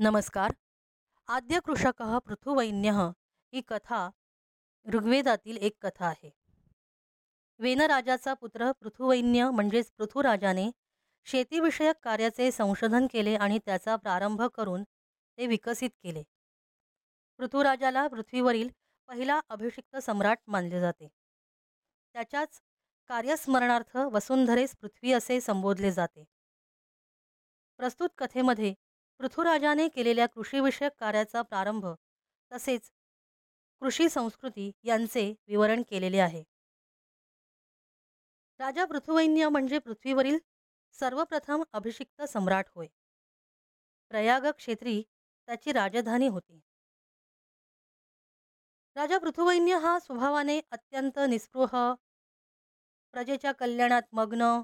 नमस्कार. आद्य कृषक पृथुवैन्य ही कथा ऋग्वेदातील एक कथा आहे. वेनराजाचा पुत्र पृथुवैन्य म्हणजेच पृथुराजाने शेतीविषयक कार्याचे संशोधन केले आणि त्याचा प्रारंभ करून ते विकसित केले. पृथुराजाला पृथ्वीवरील पहिला अभिषिक्त सम्राट मानले जाते. त्याच्याच कार्यस्मरणार्थ वसुंधरेस पृथ्वी असे संबोधले जाते. प्रस्तुत कथेमध्ये पृथुराजाने केलेल्या कृषीविषयक कार्याचा प्रारंभ तसेच कृषी संस्कृती यांचे विवरण केलेले आहे. राजा पृथुवैन्य म्हणजे पृथ्वीवरील सर्वप्रथम अभिषिक्त सम्राट होय. प्रयाग क्षेत्री त्याची राजधानी होती. राजा पृथुवैन्य हा स्वभावाने अत्यंत निस्पृह प्रजेच्या कल्याणात मग्न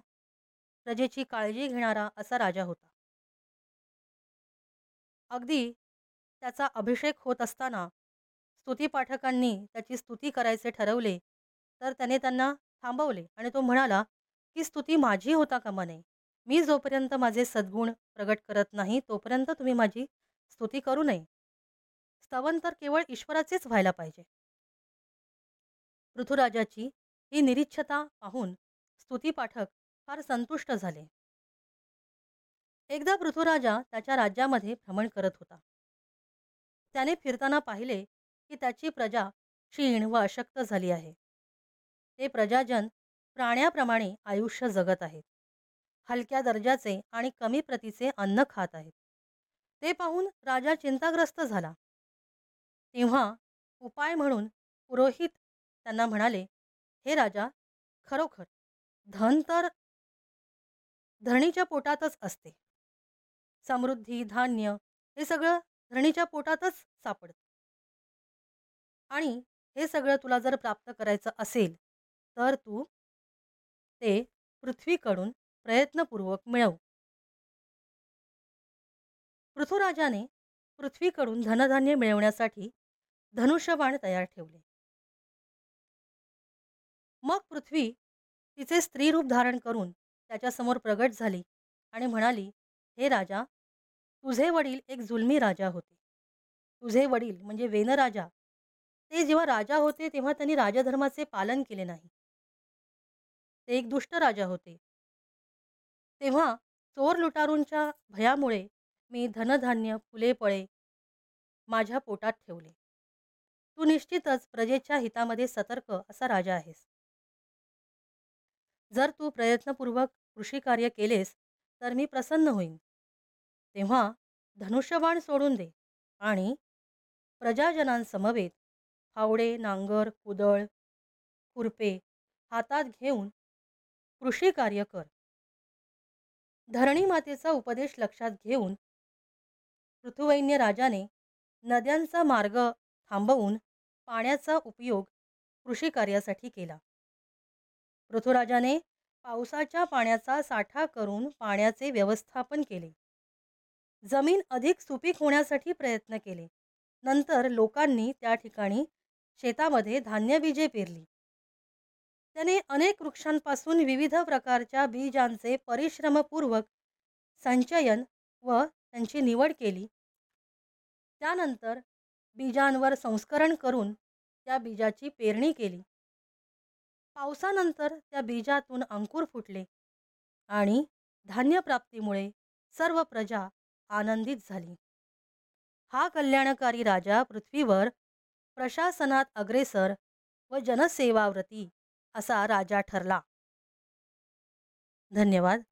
प्रजेची काळजी घेणारा असा राजा होता. अगदी त्याचा अभिषेक होत असताना स्तुतीपाठकांनी त्याची स्तुती करायचे ठरवले तर त्याने त्यांना थांबवले आणि तो म्हणाला की स्तुती माझी होता कामा नये. मी जोपर्यंत माझे सद्गुण प्रगट करत नाही तोपर्यंत तुम्ही माझी स्तुती करू नये. स्तवन तर केवळ ईश्वराचेच व्हायला पाहिजे. पृथुराजाची ही निरीच्छता पाहून स्तुतीपाठक फार संतुष्ट झाले. एकदा पृथुराजा त्याच्या राज्यामध्ये भ्रमण करत होता. त्याने फिरताना पाहिले की त्याची प्रजा क्षीण व अशक्त झाली आहे. ते प्रजाजन प्राण्याप्रमाणे आयुष्य जगत आहेत. हलक्या दर्जाचे आणि कमी प्रतीचे अन्न खात आहेत. ते पाहून राजा चिंताग्रस्त झाला. तेव्हा उपाय म्हणून पुरोहित त्यांना म्हणाले हे राजा खरोखर धन तर धरणीच्या पोटातच असते. समृद्धी धान्य हे सगळं धरणीच्या पोटातच सापडतं. आणि हे सगळं तुला जर प्राप्त करायचं असेल तर तू ते पृथ्वीकडून प्रयत्नपूर्वक मिळव. पृथ्वीराजाने पृथ्वीकडून धनधान्य मिळवण्यासाठी धनुष्यबाण तयार ठेवले. मग पृथ्वी तिचे स्त्रीरूप धारण करून त्याच्यासमोर प्रगट झाली आणि म्हणाली हे राजा तुझे वडील एक जुलमी राजा होते. तुझे वडील म्हणजे वेनराजा ते जेव्हा राजा होते तेव्हा त्यांनी राजधर्माचे पालन केले नाही. ते एक दुष्ट राजा होते. तेव्हा चोर लुटारूंच्या भयामुळे मी धनधान्य फुले पळे माझ्या पोटात ठेवले. तू निश्चितच प्रजेच्या हितामध्ये सतर्क असा राजा आहेस. जर तू प्रयत्नपूर्वक कृषी कार्य केलेस तर मी प्रसन्न होईन. तेव्हा धनुष्यबाण सोडून दे आणि प्रजाजनांसमवेत फावडे नांगर कुदळ खुरपे हातात घेऊन कृषी कार्य कर. धरणी मातेचा उपदेश लक्षात घेऊन पृथुवैन्य राजाने नद्यांचा मार्ग थांबवून पाण्याचा उपयोग कृषी कार्यासाठी केला. पृथुराजाने पावसाच्या पाण्याचा साठा करून पाण्याचे व्यवस्थापन केले. जमीन अधिक सुपीक होण्यासाठी प्रयत्न केले. नंतर लोकांनी त्या ठिकाणी शेतामध्ये धान्य बीजे पेरली. त्याने अनेक वृक्षांपासून विविध प्रकारच्या बीजांचे परिश्रमपूर्वक संचयन व त्यांची निवड केली. त्यानंतर बीजांवर संस्करण करून त्या बीजाची पेरणी केली. पावसानंतर त्या बीजातून अंकुर फुटले आणि धान्यप्राप्तीमुळे सर्व प्रजा आनंदित झाली. हा कल्याणकारी राजा पृथ्वीवर प्रशासनात अग्रेसर व जनसेवाव्रती असा राजा ठरला. धन्यवाद.